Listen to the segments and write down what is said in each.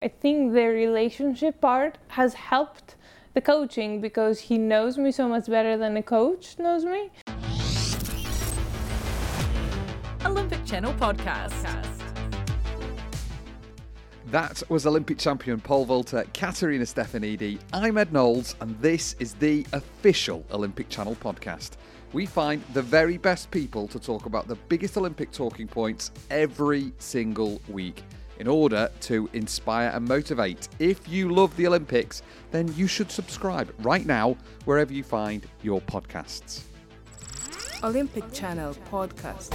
I think the relationship part has helped the coaching because he knows me so much better than a coach knows me. Olympic Channel Podcast. That was Olympic champion pole vaulter Katerina Stefanidi. I'm Ed Knowles, and this is the official Olympic Channel podcast. We find the very best people to talk about the biggest Olympic talking points every single week in order to inspire and motivate. If you love the Olympics, then you should subscribe right now wherever you find your podcasts. Olympic Channel Podcast.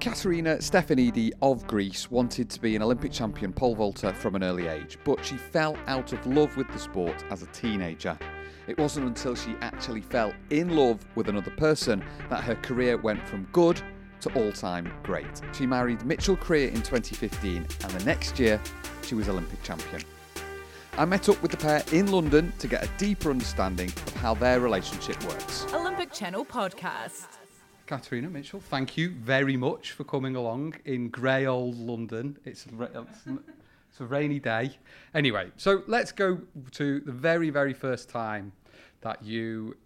Katerina Stefanidi of Greece wanted to be an Olympic champion pole vaulter from an early age, but she fell out of love with the sport as a teenager. It wasn't until she actually fell in love with another person that her career went from good to all time great. She married Mitchell Krier in 2015, and the next year, she was Olympic champion. I met up with the pair in London to get a deeper understanding of how their relationship works. Olympic Channel Podcast. Katerina Mitchell, thank you very much for coming along in grey old London. It's, it's a rainy day. Anyway, so let's go to the very, very first time that you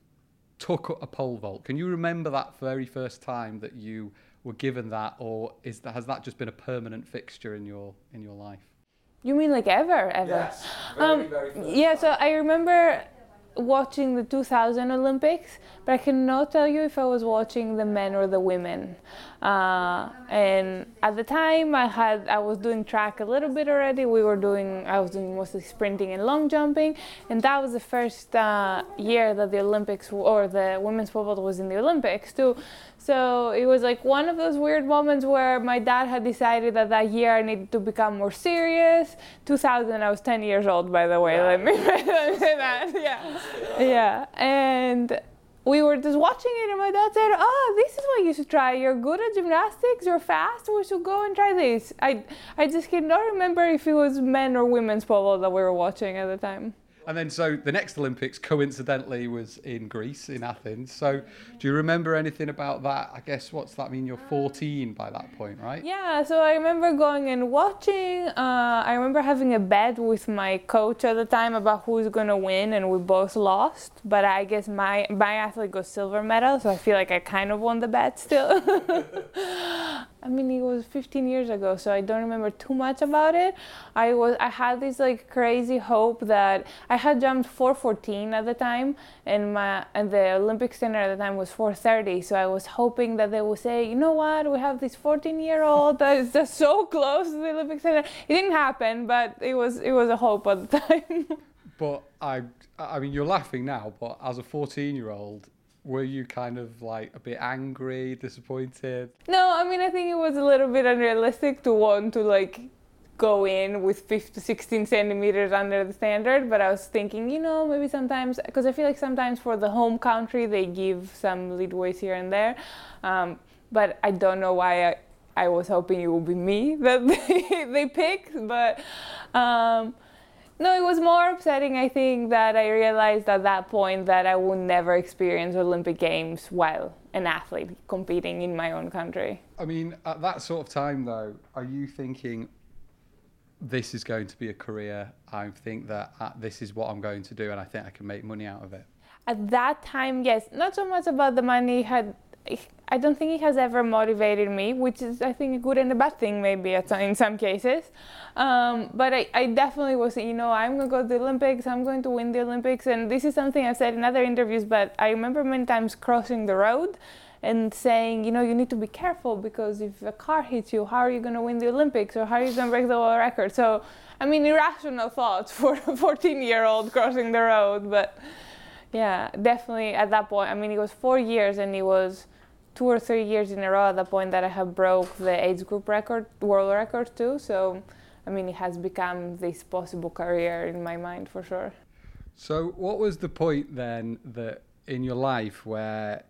took a pole vault. Can you remember that very first time that you were given that, or is that, has that just been a permanent fixture in your in your life? You mean like ever, ever? Yes, very, um, very yeah. So I remember watching the 2000 Olympics, but I cannot tell you if I was watching the men or the women. Uh, and at the time, I had I was doing track a little bit already. We were doing I was doing mostly sprinting and long jumping, and that was the first uh, year that the Olympics or the women's football was in the Olympics too. So it was like one of those weird moments where my dad had decided that that year I needed to become more serious. 2000, I was 10 years old, by the way. Let me say that. Yeah, yeah, and we were just watching it, and my dad said, "Oh, this is what you should try. You're good at gymnastics. You're fast. We should go and try this." I I just cannot remember if it was men or women's polo that we were watching at the time. And then, so the next Olympics coincidentally was in Greece, in Athens. So, do you remember anything about that? I guess what's that mean? You're 14 by that point, right? Yeah. So I remember going and watching. Uh, I remember having a bet with my coach at the time about who's gonna win, and we both lost. But I guess my my athlete got silver medal, so I feel like I kind of won the bet still. I mean, it was 15 years ago, so I don't remember too much about it. I was I had this like crazy hope that had jumped 414 at the time, and my and the Olympic standard at the time was 430. So I was hoping that they would say, you know what, we have this 14 year old that is just so close to the Olympic standard. It didn't happen, but it was it was a hope at the time. but I I mean, you're laughing now, but as a 14 year old, were you kind of like a bit angry, disappointed? No, I mean, I think it was a little bit unrealistic to want to like go in with 15, 16 centimeters under the standard, but I was thinking, you know, maybe sometimes, because I feel like sometimes for the home country they give some leadways here and there, um, but I don't know why I, I was hoping it would be me that they, they picked, but. Um, no, it was more upsetting, I think, that I realized at that point that I would never experience Olympic Games while an athlete competing in my own country. I mean, at that sort of time, though, are you thinking, this is going to be a career? I think that uh, this is what I'm going to do, and I think I can make money out of it. At that time, yes. Not so much about the money. Had I don't think it has ever motivated me, which is, I think, a good and a bad thing, maybe in some cases. Um, but I, I, definitely was, you know, I'm going to go to the Olympics, I'm going to win the Olympics. And this is something I've said in other interviews, but I remember many times crossing the road and saying, you know, you need to be careful because if a car hits you, how are you going to win the Olympics or how are you going to break the world record? So, I mean, irrational thoughts for a 14 year old crossing the road. But yeah, definitely at that point, I mean, it was four years and it was two or three years in a row at the point that I have broke the age group record, world record too. So, I mean, it has become this possible career in my mind for sure. So, what was the point then that in your life where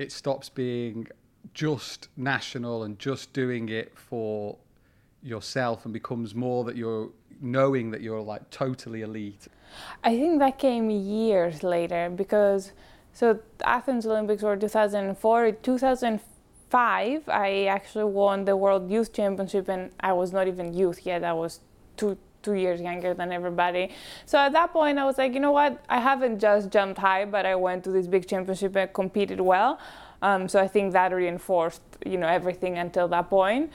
it stops being just national and just doing it for yourself and becomes more that you're knowing that you're like totally elite? I think that came years later because so Athens Olympics were 2004. 2005, I actually won the World Youth Championship, and I was not even youth yet. I was two two years younger than everybody. So at that point, I was like, you know what? I haven't just jumped high, but I went to this big championship and competed well. Um, so I think that reinforced, you know, everything until that point.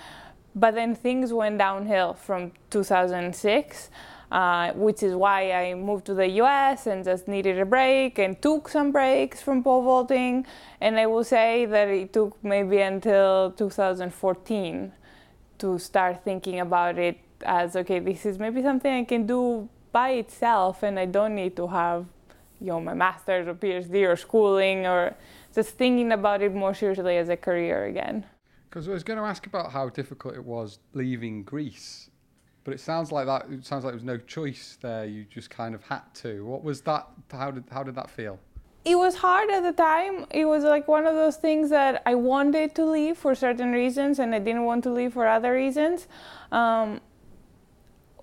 But then things went downhill from 2006. Uh, which is why I moved to the US and just needed a break and took some breaks from pole vaulting. And I will say that it took maybe until 2014 to start thinking about it as okay, this is maybe something I can do by itself and I don't need to have you know my master's or PhD or schooling or just thinking about it more seriously as a career again. Because I was going to ask about how difficult it was leaving Greece but it sounds like that. It sounds like there was no choice there. You just kind of had to. What was that? How did how did that feel? It was hard at the time. It was like one of those things that I wanted to leave for certain reasons, and I didn't want to leave for other reasons. Um,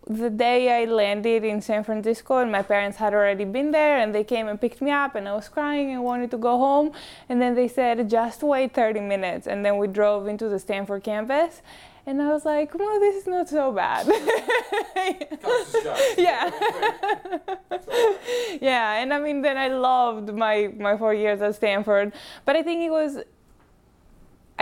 the day I landed in San Francisco, and my parents had already been there, and they came and picked me up, and I was crying and wanted to go home. And then they said, just wait 30 minutes. And then we drove into the Stanford campus, and I was like, well, this is not so bad. yeah. yeah, and I mean, then I loved my, my four years at Stanford. But I think it was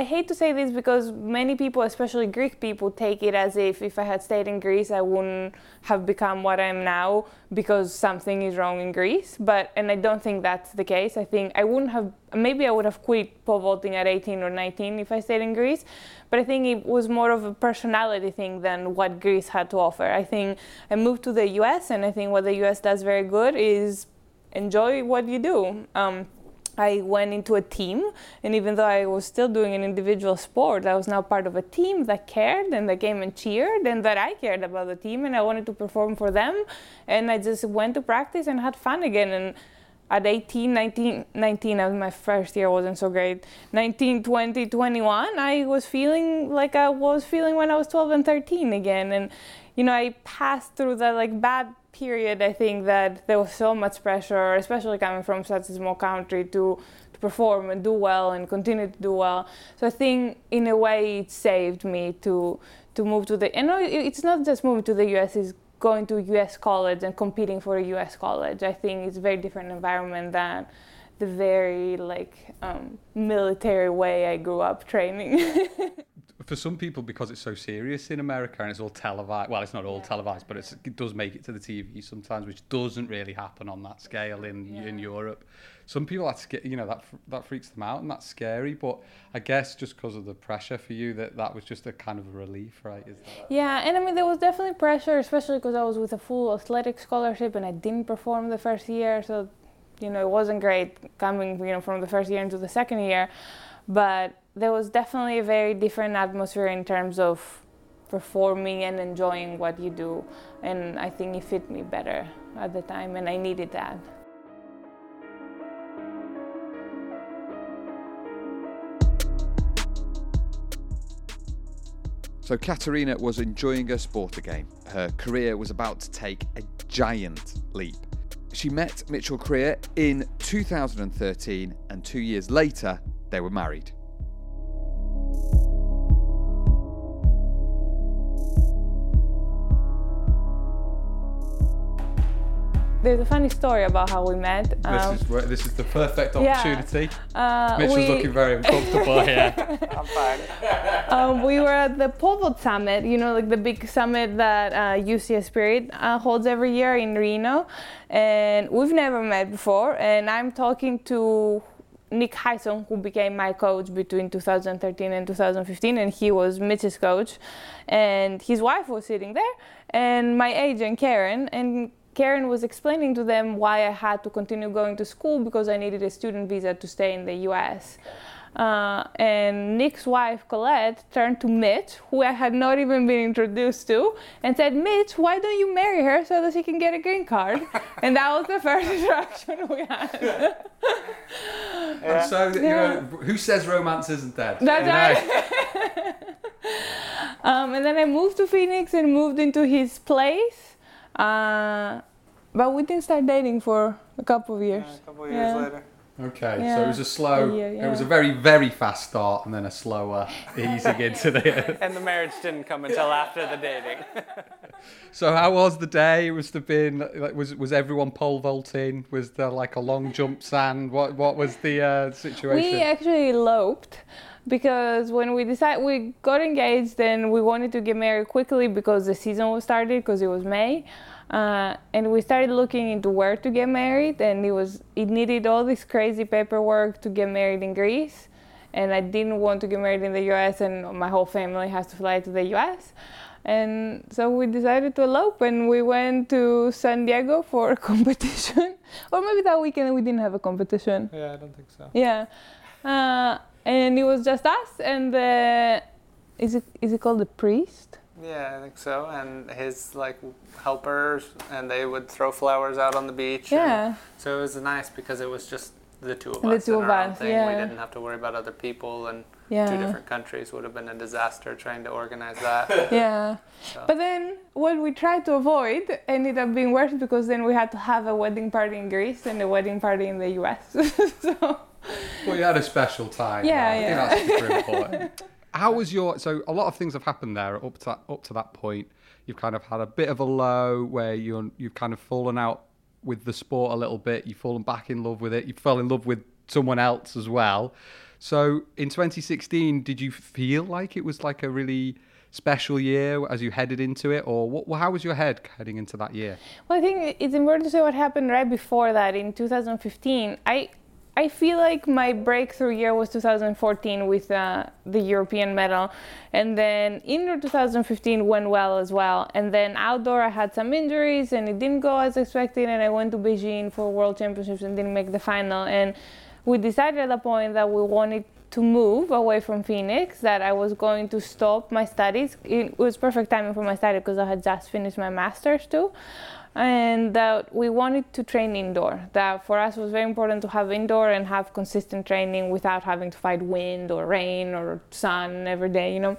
I hate to say this because many people, especially Greek people, take it as if if I had stayed in Greece, I wouldn't have become what I am now because something is wrong in Greece. But and I don't think that's the case. I think I wouldn't have. Maybe I would have quit pole vaulting at 18 or 19 if I stayed in Greece. But I think it was more of a personality thing than what Greece had to offer. I think I moved to the U.S. and I think what the U.S. does very good is enjoy what you do. Um, I went into a team, and even though I was still doing an individual sport, I was now part of a team that cared and that came and cheered, and that I cared about the team, and I wanted to perform for them. And I just went to practice and had fun again. And at 18, 19, 19, my first year wasn't so great. 19, 20, 21, I was feeling like I was feeling when I was 12 and 13 again. And, you know, I passed through that like bad period, I think that there was so much pressure, especially coming from such a small country, to, to perform and do well and continue to do well. So I think, in a way, it saved me to to move to the. And it's not just moving to the U.S. It's going to a U.S. college and competing for a U.S. college. I think it's a very different environment than the very like um, military way I grew up training. for some people, because it's so serious in America and it's all televised, well, it's not all yeah. televised, but it does make it to the TV sometimes, which doesn't really happen on that scale in yeah. in Europe. Some people, that's you know that that freaks them out and that's scary. But I guess just because of the pressure for you, that that was just a kind of a relief, right? Yeah, and I mean there was definitely pressure, especially because I was with a full athletic scholarship and I didn't perform the first year, so you know it wasn't great coming you know from the first year into the second year, but there was definitely a very different atmosphere in terms of performing and enjoying what you do. And I think it fit me better at the time, and I needed that. So Katerina was enjoying her sport again. Her career was about to take a giant leap. She met Mitchell Krier in 2013, and two years later, they were married. There's a funny story about how we met. Um, this, is where, this is the perfect opportunity. Yeah, uh, Mitchell's we... looking very uncomfortable here. I'm fine. Um, we were at the Pole Summit, you know, like the big summit that uh, UCS Spirit uh, holds every year in Reno. And we've never met before. And I'm talking to Nick Hysong, who became my coach between 2013 and 2015, and he was Mitch's coach. And his wife was sitting there, and my agent, Karen. And Karen was explaining to them why I had to continue going to school because I needed a student visa to stay in the US. Uh, and Nick's wife, Colette, turned to Mitch, who I had not even been introduced to, and said, Mitch, why don't you marry her so that she can get a green card? and that was the first interaction we had. yeah. And so, you know, who says romance isn't dead? That's right. um, and then I moved to Phoenix and moved into his place. Uh, but we didn't start dating for a couple of years. Yeah, a couple of years yeah. later. Okay, so it was a slow. A year, It was a very very fast start, and then a slower easing into the. And the marriage didn't come until after the dating. So how was the day? Was there been like, was was everyone pole vaulting? Was there like a long jump sand? What what was the uh, situation? We actually eloped because when we decided we got engaged and we wanted to get married quickly because the season was started because it was May. Uh, and we started looking into where to get married and it was it needed all this crazy paperwork to get married in Greece and I didn't want to get married in the US and my whole family has to fly to the US and so we decided to elope and we went to San Diego for a competition or maybe that weekend we didn't have a competition yeah, I don't think so. yeah, uh, and it was just us and the is it is it called the priest? Yeah, I think so. And his like helpers, and they would throw flowers out on the beach. and- Yeah, so it was nice because it was just the two of The us. two and of our us, thing. We didn't have to worry about other people, and yeah, two different countries would have been a disaster trying to organize that. yeah. So- But then what we tried to avoid ended up being worse because then we had to have a wedding party in Greece and a wedding party in the U.S. so Well, you had a special time. Yeah, I think yeah. that's super important. How was your? So a lot of things have happened there up to up to that point. You've kind of had a bit of a low where you you've kind of fallen out with the sport a little bit. You've fallen back in love with it. You fell in love with someone else as well. So in 2016, did you feel like it was like a really special year as you headed into it, or what? How was your head heading into that year? Well, I think it's important to say what happened right before that in 2015. I I feel like my breakthrough year was 2014 with uh, the European medal, and then indoor 2015 went well as well. And then outdoor, I had some injuries and it didn't go as expected. And I went to Beijing for World Championships and didn't make the final. And we decided at that point that we wanted to move away from Phoenix, that I was going to stop my studies. It was perfect timing for my study because I had just finished my master's too. And that we wanted to train indoor. That for us was very important to have indoor and have consistent training without having to fight wind or rain or sun every day, you know.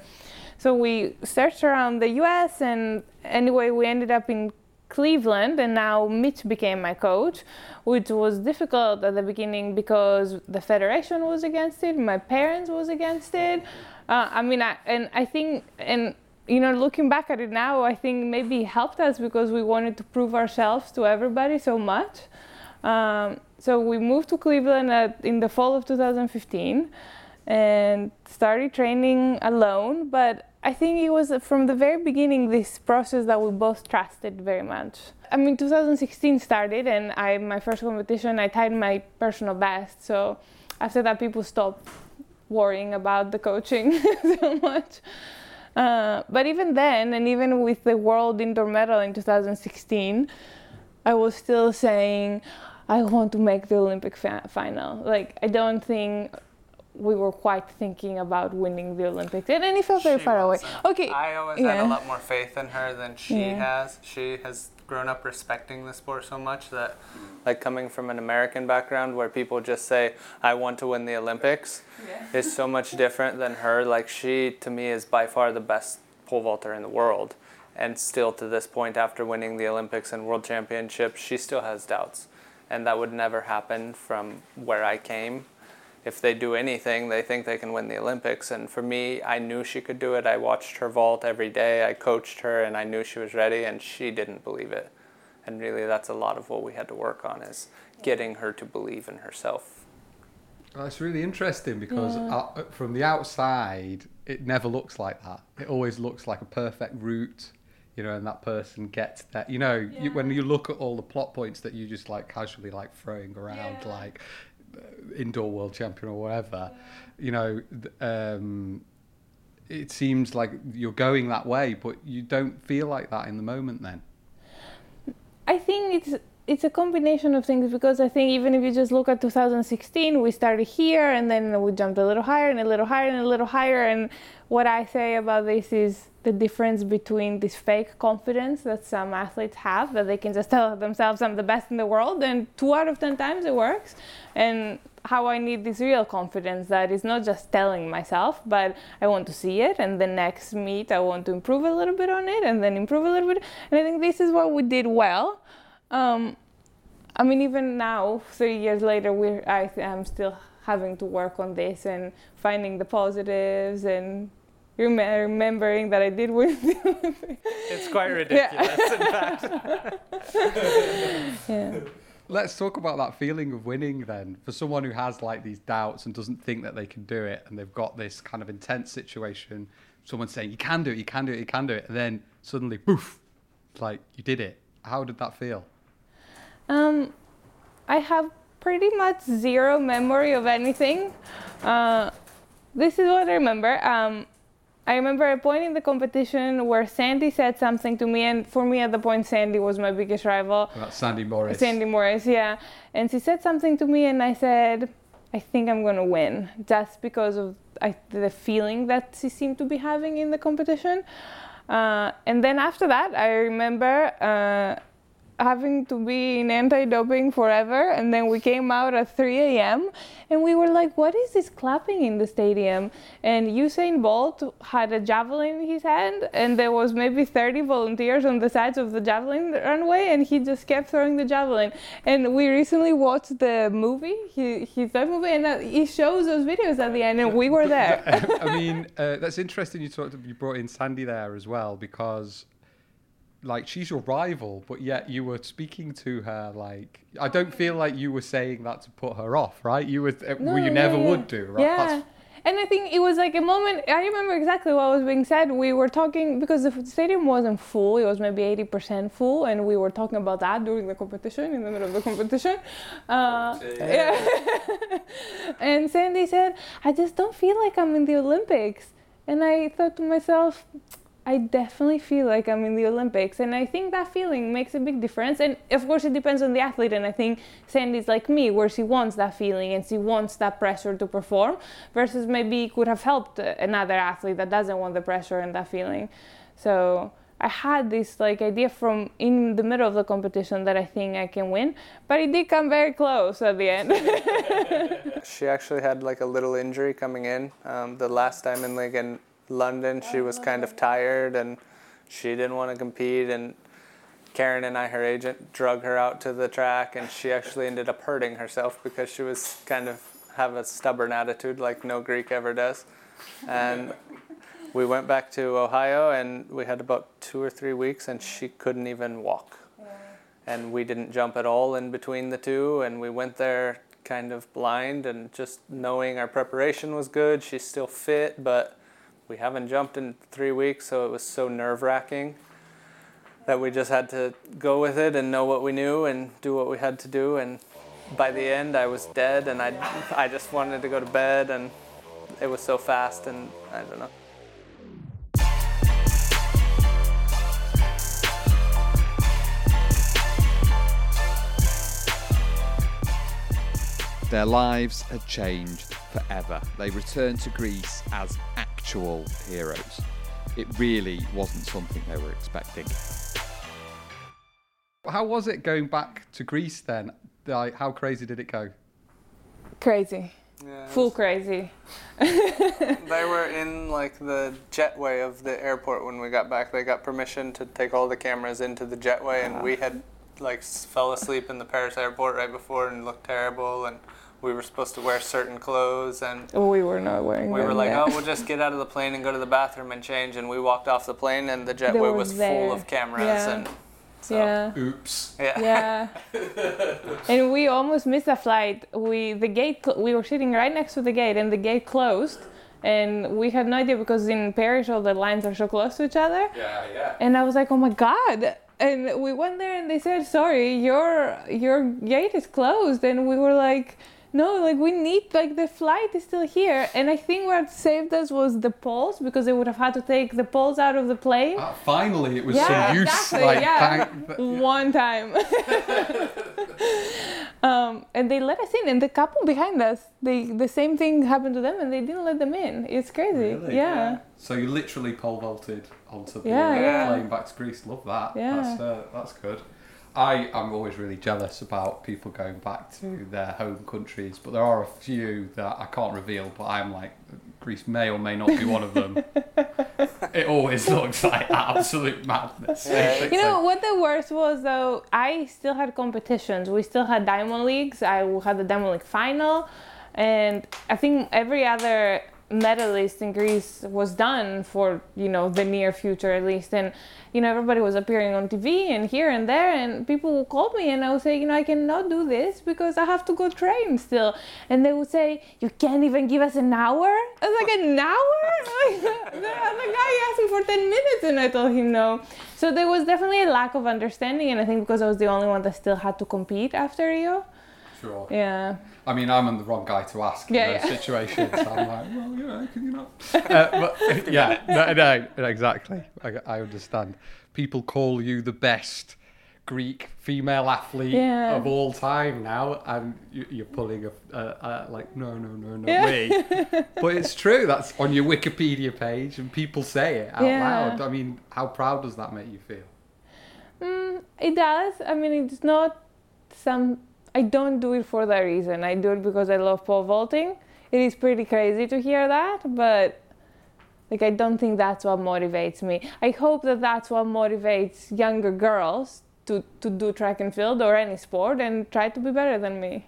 So we searched around the US and anyway, we ended up in Cleveland, and now Mitch became my coach, which was difficult at the beginning because the federation was against it, my parents was against it. Uh, I mean, I, and I think, and you know, looking back at it now, I think maybe helped us because we wanted to prove ourselves to everybody so much. Um, so we moved to Cleveland at, in the fall of 2015 and started training alone. But I think it was from the very beginning this process that we both trusted very much. I mean, 2016 started, and I my first competition I tied my personal best. So after that, people stopped worrying about the coaching so much. Uh, but even then, and even with the world indoor medal in 2016, I was still saying, I want to make the Olympic fa- final. Like, I don't think we were quite thinking about winning the Olympics. And then it felt very She far away. Okay. I always had a lot more faith in her than she Yeah. has. She has grown up respecting the sport so much that, mm. like, coming from an American background where people just say, I want to win the Olympics, is so much different than her. Like, she, to me, is by far the best pole vaulter in the world. And still, to this point, after winning the Olympics and World Championships, she still has doubts. And that would never happen from where I came if they do anything, they think they can win the Olympics. And for me, I knew she could do it. I watched her vault every day. I coached her, and I knew she was ready, and she didn't believe it. And really, that's a lot of what we had to work on is getting her to believe in herself. That's really interesting because uh, from the outside, it never looks like that. It always looks like a perfect route, you know, and that person gets that. You know, you, when you look at all the plot points that you just like casually like throwing around, like uh, indoor world champion or whatever, you know, um, it seems like you're going that way, but you don't feel like that in the moment then. I think it's it's a combination of things because I think even if you just look at 2016, we started here and then we jumped a little higher and a little higher and a little higher. And what I say about this is the difference between this fake confidence that some athletes have that they can just tell themselves I'm the best in the world, and two out of ten times it works, and how I need this real confidence that is not just telling myself, but I want to see it, and the next meet I want to improve a little bit on it, and then improve a little bit. And I think this is what we did well. Um, I mean, even now, three years later, we're I am still having to work on this and finding the positives and rem- remembering that I did win. It's quite ridiculous, in fact. yeah. Let's talk about that feeling of winning then. For someone who has like these doubts and doesn't think that they can do it, and they've got this kind of intense situation, someone saying, You can do it, you can do it, you can do it, and then suddenly, poof, like you did it. How did that feel? Um, I have pretty much zero memory of anything. Uh, this is what I remember. Um, I remember a point in the competition where Sandi said something to me, and for me at the point, Sandi was my biggest rival. That's Sandi Morris. Sandi Morris, yeah. And she said something to me, and I said, I think I'm gonna win, just because of I, the feeling that she seemed to be having in the competition. Uh, and then after that, I remember uh, having to be in anti-doping forever, and then we came out at 3 a.m. and we were like, "What is this clapping in the stadium?" And Usain Bolt had a javelin in his hand, and there was maybe 30 volunteers on the sides of the javelin runway, and he just kept throwing the javelin. And we recently watched the movie, his, his live movie, and uh, he shows those videos at the end, and we were there. I mean, uh, that's interesting. You talked. You brought in Sandi there as well because, like, she's your rival, but yet you were speaking to her like. I don't feel like you were saying that to put her off, right? You were. Uh, well, you yeah, never yeah. would do, right? Yeah. That's- And I think it was like a moment, I remember exactly what was being said. We were talking, because the stadium wasn't full, it was maybe 80% full, and we were talking about that during the competition, in the middle of the competition. Uh, yeah. and Sandi said, I just don't feel like I'm in the Olympics. And I thought to myself, I definitely feel like I'm in the Olympics, and I think that feeling makes a big difference. And of course, it depends on the athlete. And I think Sandi's like me, where she wants that feeling and she wants that pressure to perform, versus maybe could have helped another athlete that doesn't want the pressure and that feeling. So I had this like idea from in the middle of the competition that I think I can win, but it did come very close at the end. She actually had like a little injury coming in. Um, the last time in like London, she was oh, kind of tired and she didn't want to compete. And Karen and I, her agent, drug her out to the track, and she actually ended up hurting herself because she was kind of have a stubborn attitude like no Greek ever does. And we went back to Ohio, and we had about two or three weeks, and she couldn't even walk and we didn't jump at all in between the two and we went there kind of blind and just knowing our preparation was good she's still fit but we haven't jumped in three weeks so it was so nerve-wracking that we just had to go with it and know what we knew and do what we had to do and by the end i was dead and i, I just wanted to go to bed and it was so fast and i don't know Their lives had changed forever. They returned to Greece as actual heroes. It really wasn't something they were expecting. How was it going back to Greece then? Like, how crazy did it go? crazy, yeah, full crazy. They were in like the jetway of the airport when we got back. They got permission to take all the cameras into the jetway, and we had like fell asleep in the Paris airport right before and looked terrible. And we were supposed to wear certain clothes, and We were not wearing. we were like, yet. "Oh, we'll just get out of the plane and go to the bathroom and change." And we walked off the plane, and the jetway was was there. full of cameras, Yeah. and so yeah. Oops. yeah. Yeah. and we almost missed a flight. We the gate we were sitting right next to the gate and the gate closed and we had no idea because in Paris all the lines are so close to each other. Yeah, yeah. And I was like, "Oh my god." And we went there and they said, "Sorry, your your gate is closed." And we were like, "No, like we need like the flight is still here." And I think what saved us was the poles because they would have had to take the poles out of the plane. Ah, finally, it was Yeah, some use. exactly, like, yeah. thank- th- one time. um, and they let us in, and the couple behind us, they the same thing happened to them, and they didn't let them in. It's crazy. Really? Yeah. So you literally pole vaulted onto the Yeah, uh, yeah. plane back to Greece. Love that. Yeah. That's, uh, that's good. I am always really jealous about people going back to their home countries, but there are a few that I can't reveal. But I'm like, Greece may or may not be one of them. it always looks like absolute madness. You know what the worst was though? I still had competitions. We still had diamond leagues. I had the diamond league final, and I think every other medalist in Greece was done for you know the near future at least and you know everybody was appearing on TV and here and there and people would call me and I would say you know I cannot do this because I have to go train still. And they would say you can't even give us an hour? I was like an hour? The other guy asked me for 10 minutes and I told him no. So there was definitely a lack of understanding and I think because I was the only one that still had to compete after Rio Sure. yeah I mean, I'm the wrong guy to ask Yeah, in those yeah. situations. I'm like, well, yeah, can you not? Uh, but, yeah, no, no, exactly. I, I understand. People call you the best Greek female athlete Yeah. of all time now, and you, you're pulling a, a, a like, no, no, no, not Yeah. me. but it's true. That's on your Wikipedia page, and people say it out Yeah. loud. I mean, how proud does that make you feel? Mm, it does. I mean, it's not some. I don't do it for that reason. I do it because I love pole vaulting. It is pretty crazy to hear that, but like I don't think that's what motivates me. I hope that that's what motivates younger girls to to do track and field or any sport and try to be better than me.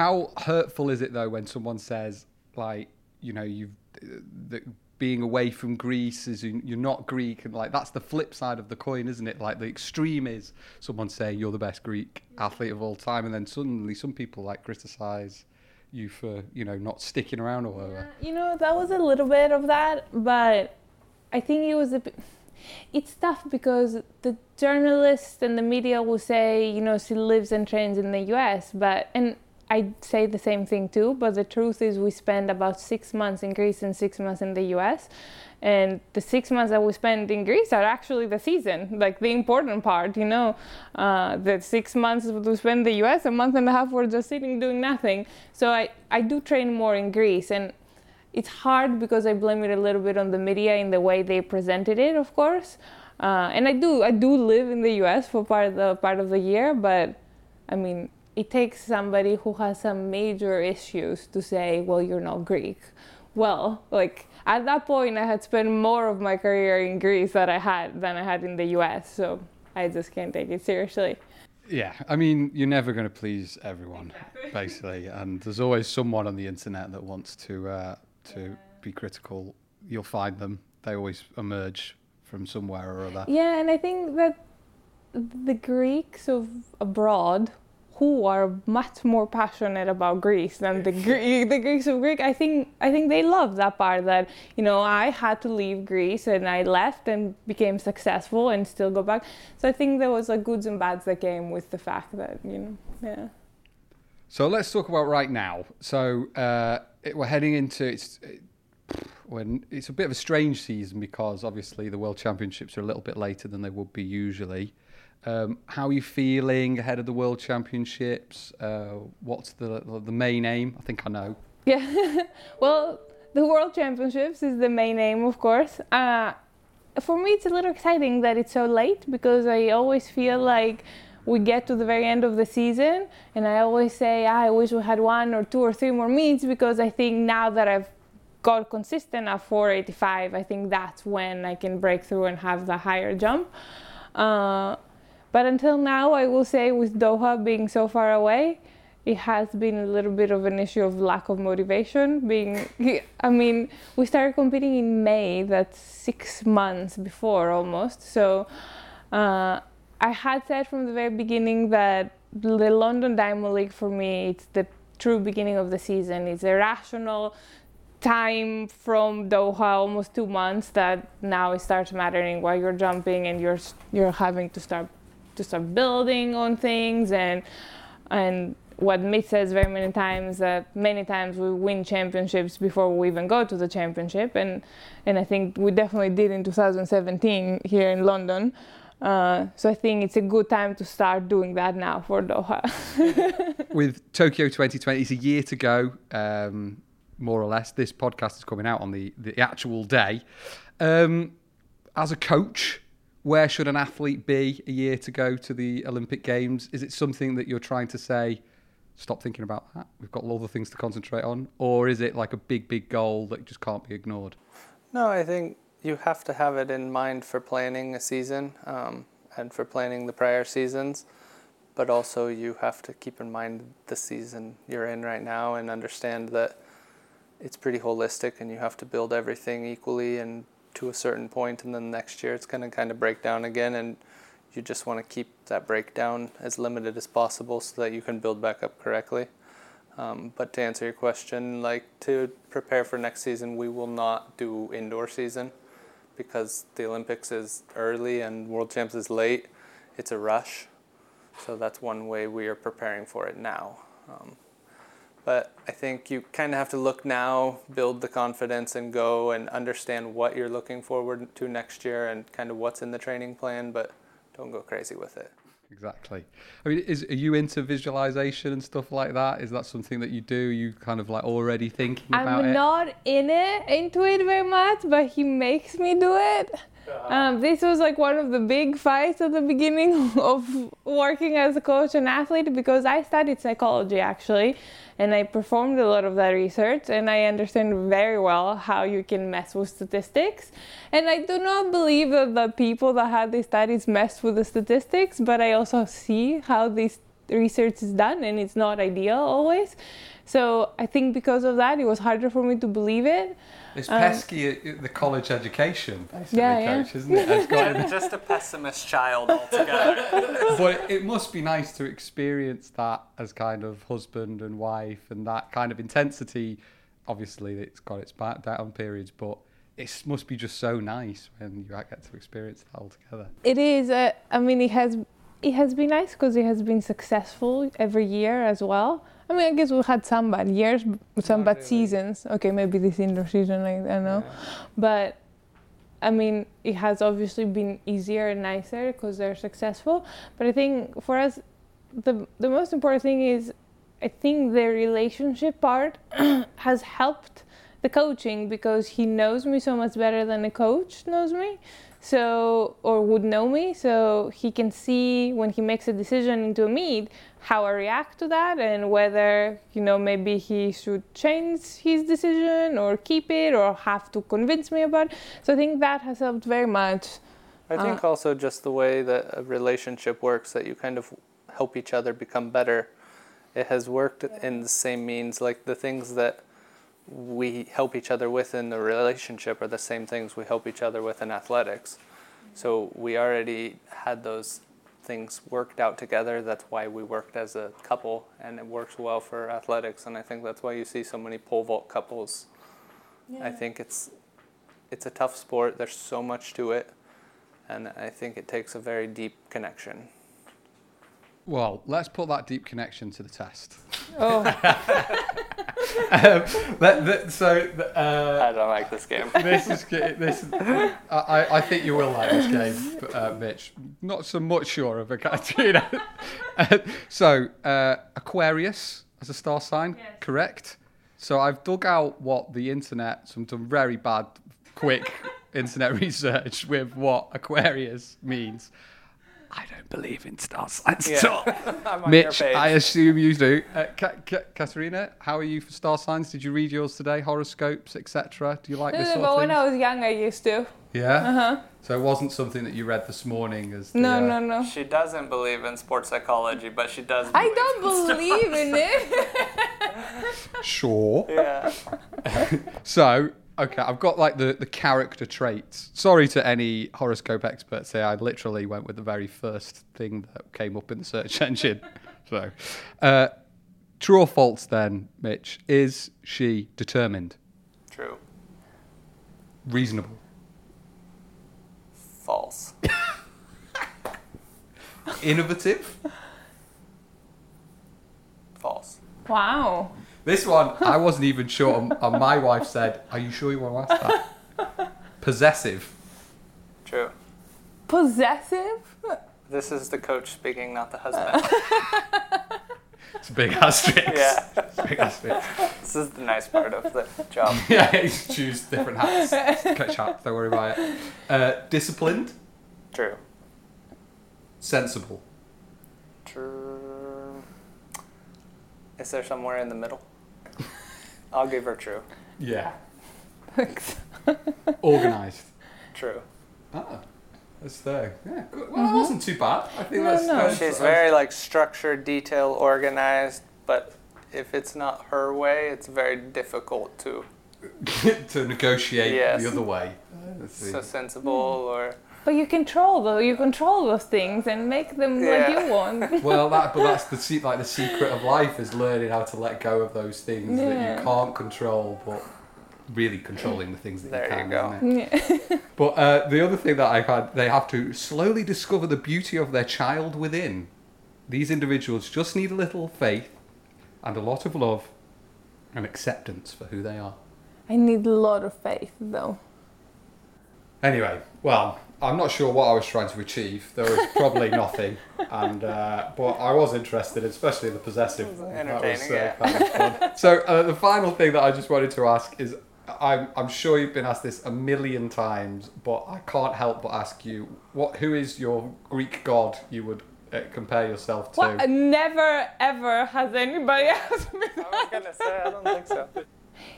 how hurtful is it though when someone says like you know you've uh, that being away from Greece is you're not Greek and like that's the flip side of the coin isn't it like the extreme is someone saying you're the best Greek athlete of all time and then suddenly some people like criticize you for you know not sticking around or whatever You know, that was a little bit of that, but I think it was a bit. It's tough because the journalists and the media will say, you know, she lives and trains in the US, but, and I say the same thing too, but the truth is we spend about six months in Greece and six months in the US. And the six months that we spend in Greece are actually the season, like the important part, you know. Uh, the six months we spend in the US, a month and a half we're just sitting doing nothing. So I, I do train more in Greece. And it's hard because I blame it a little bit on the media in the way they presented it, of course. Uh, and I do I do live in the U.S. for part of the part of the year, but I mean it takes somebody who has some major issues to say, well, you're not Greek. Well, like at that point, I had spent more of my career in Greece that I had than I had in the U.S. So I just can't take it seriously. yeah I mean you're never going to please everyone basically and there's always someone on the internet that wants to uh, to be critical you'll find them they always emerge from somewhere or other Yeah, and I think that the Greeks of abroad who are much more passionate about Greece than the Gre- the Greeks of Greek. I think I think they love that part that you know I had to leave Greece and I left and became successful and still go back. So I think there was like goods and bads that came with the fact that you know yeah. So let's talk about right now. So uh, it, we're heading into it's when it's a bit of a strange season because obviously the World Championships are a little bit later than they would be usually. Um, how are you feeling ahead of the World Championships? Uh, what's the the main aim? I think I know. Yeah. well, the World Championships is the main aim, of course. Uh, for me, it's a little exciting that it's so late because I always feel like we get to the very end of the season, and I always say, "Ah, I wish we had one or two or three more meets because I think now that I've got consistent at 485, I think that's when I can break through and have the higher jump. Uh, but until now, I will say with Doha being so far away, it has been a little bit of an issue of lack of motivation. Being, I mean, we started competing in May. That's six months before almost. So, uh, I had said from the very beginning that the London Diamond League for me, it's the true beginning of the season. It's a rational time from Doha, almost two months, that now it starts mattering while you're jumping and you're you're having to start to start building on things and and what Mitch says very many times that many times we win championships before we even go to the championship and and I think we definitely did in 2017 here in London. Uh, so I think it's a good time to start doing that now for Doha. With Tokyo 2020, it's a year to go, um, more or less. This podcast is coming out on the, the actual day. Um, as a coach, where should an athlete be a year to go to the Olympic Games? Is it something that you're trying to say, stop thinking about that? We've got all other things to concentrate on? Or is it like a big, big goal that just can't be ignored? No, I think you have to have it in mind for planning a season um, and for planning the prior seasons, but also you have to keep in mind the season you're in right now and understand that it's pretty holistic and you have to build everything equally and to a certain point and then next year it's going to kind of break down again and you just want to keep that breakdown as limited as possible so that you can build back up correctly. Um, but to answer your question, like to prepare for next season, we will not do indoor season because the Olympics is early and World Champs is late. It's a rush, so that's one way we are preparing for it now. Um, but I think you kind of have to look now, build the confidence, and go and understand what you're looking forward to next year and kind of what's in the training plan, but don't go crazy with it. Exactly. I mean, is are you into visualization and stuff like that? Is that something that you do? You kind of like already thinking about it? I'm not in it, into it very much, but he makes me do it. Um, this was like one of the big fights at the beginning of working as a coach and athlete because I studied psychology actually, and I performed a lot of that research, and I understand very well how you can mess with statistics. And I do not believe that the people that had these studies messed with the statistics, but I also see how this research is done, and it's not ideal always. So I think because of that, it was harder for me to believe it. It's Um, pesky at the college education, basically, Yeah, yeah. isn't it? It's got- Just a pessimist child altogether. but it must be nice to experience that as kind of husband and wife and that kind of intensity. Obviously, it's got its back down periods, but it must be just so nice when you get to experience that all together. It is. Uh, I mean, it has. It has been nice because it has been successful every year as well. I mean, I guess we had some bad years, some Not bad really. seasons. Okay, maybe this indoor season, I, I don't know. But I mean, it has obviously been easier and nicer because they're successful. But I think for us, the the most important thing is, I think the relationship part has helped the coaching because he knows me so much better than a coach knows me. So or would know me, so he can see when he makes a decision into a meet how I react to that and whether you know maybe he should change his decision or keep it or have to convince me about. It. So I think that has helped very much. I uh, think also just the way that a relationship works, that you kind of help each other become better. It has worked in the same means, like the things that we help each other with in the relationship are the same things we help each other with in athletics. So we already had those things worked out together. That's why we worked as a couple, and it works well for athletics. And I think that's why you see so many pole vault couples. I think it's it's a tough sport. There's so much to it, and I think it takes a very deep connection. Well, let's put that deep connection to the test. Oh, um, that, that, so, uh, I don't like this game. this is. This, I, I- I think you will like this game, uh, Mitch. Not so much sure of a Katrina. Uh, so, uh, Aquarius as a star sign, correct? So I've dug out what the internet, some done very bad, quick internet research with what Aquarius means. I don't believe in star signs at all. Mitch. I assume you do. Uh, Ka- Ka- Katerina, how are you for star signs? Did you read yours today? Horoscopes, etc. Do you like this sort but of when? I was young, I used to. Yeah. Uh-huh. So it wasn't something that you read this morning as the, No, uh, no, no. She doesn't believe in sports psychology, but she does. I don't in believe in it. Sure. Yeah. So okay, I've got like the the character traits. Sorry to any horoscope experts here. I literally went with the very first thing that came up in the search engine. So, uh, true or false then, Mitch? Is she determined, True. reasonable, False. innovative? False. wow. This one, I wasn't even sure. And and my wife said, "Are you sure you want to ask that?" Possessive. True. Possessive? This is the coach speaking, not the husband. It's a big asterisk. yeah. It's a big asterisk. This is the nice part of the job. yeah, you choose different hats. Catch hats, don't worry about it. Uh, disciplined, True. sensible. True. Is there somewhere in the middle? I'll give her true. Yeah. Thanks. Organised. True. Ah, that's there. Yeah, good. Well, it wasn't too bad. I think No, that's, no. that's- She's very like structured, detail, organized, but if it's not her way, it's very difficult to to negotiate Yes. the other way. Let's see. so sensible or But you control though. You control those things and make them Yeah. like you want. Well, that but that's the se- like the secret of life is learning how to let go of those things that you can't control, but really controlling the things that There you you can. go. isn't it? yeah. But uh, the other thing that I've had, they have to slowly discover the beauty of their child within. These individuals just need a little faith and a lot of love and acceptance for who they are. I need a lot of faith though. Anyway, well, I'm not sure what I was trying to achieve. There was probably nothing, and uh, but I was interested, especially the possessive. one. That was, entertaining, yeah. kind of fun. so uh, the final thing that I just wanted to ask is, I'm I'm sure you've been asked this a million times, but I can't help but ask you, what who is your Greek god you would uh, compare yourself to? What? Never ever has anybody asked me I was gonna say I don't think so.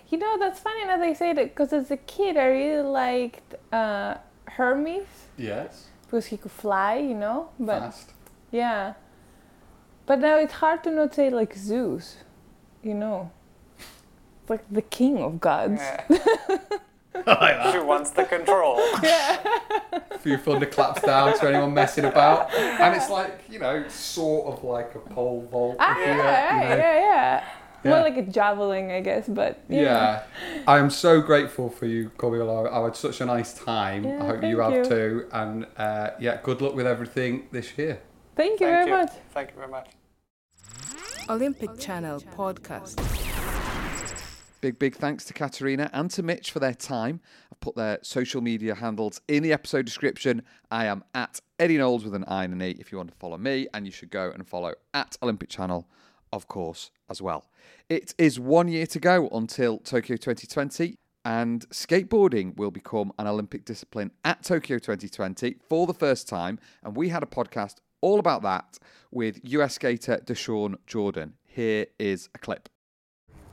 You know, that's funny now they say that because as a kid I really liked uh, Hermes Yes, because he could fly, you know. But fast. yeah, but now it's hard to not say like Zeus, you know, It's like the king of gods. Yeah. she wants the control. Yeah. A few thunderclaps down to anyone messing about, and it's like you know, sort of like a pole vault. Ah, yeah, yeah, you know. yeah, yeah. Yeah. More like a javelin, I guess. But yeah. Yeah. I am so grateful for you, Cobiola. I had such a nice time. Yeah, I hope you thank have you. too. And uh, yeah, good luck with everything this year. Thank you Thank very you. much. Thank you very much. Olympic Channel Podcast. Big, big thanks to Katerina and to Mitch for their time. I've put their social media handles in the episode description. I am at Eddie Knowles with an I and an E if you want to follow me, and you should go and follow at Olympic Channel, of course, as well. It is one year to go until Tokyo 2020, and skateboarding will become an Olympic discipline at Tokyo 2020 for the first time. And we had a podcast all about that with US skater Dashawn Jordan. Here is a clip.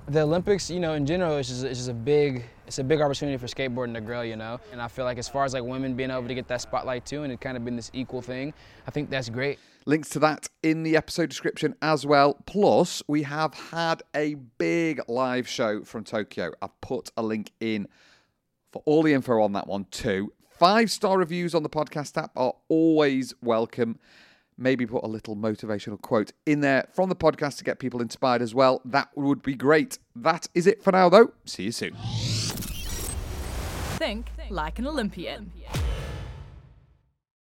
The Olympics, you know, in general, it's just, it's just a big, it's a big opportunity for skateboarding to grow, you know. And I feel like as far as like women being able to get that spotlight too, and it kind of been this equal thing, I think that's great. Links to that in the episode description as well. Plus, we have had a big live show from Tokyo. I've put a link in for all the info on that one too. Five star reviews on the podcast app are always welcome. Maybe put a little motivational quote in there from the podcast to get people inspired as well. That would be great. That is it for now, though. See you soon. Think like an Olympian.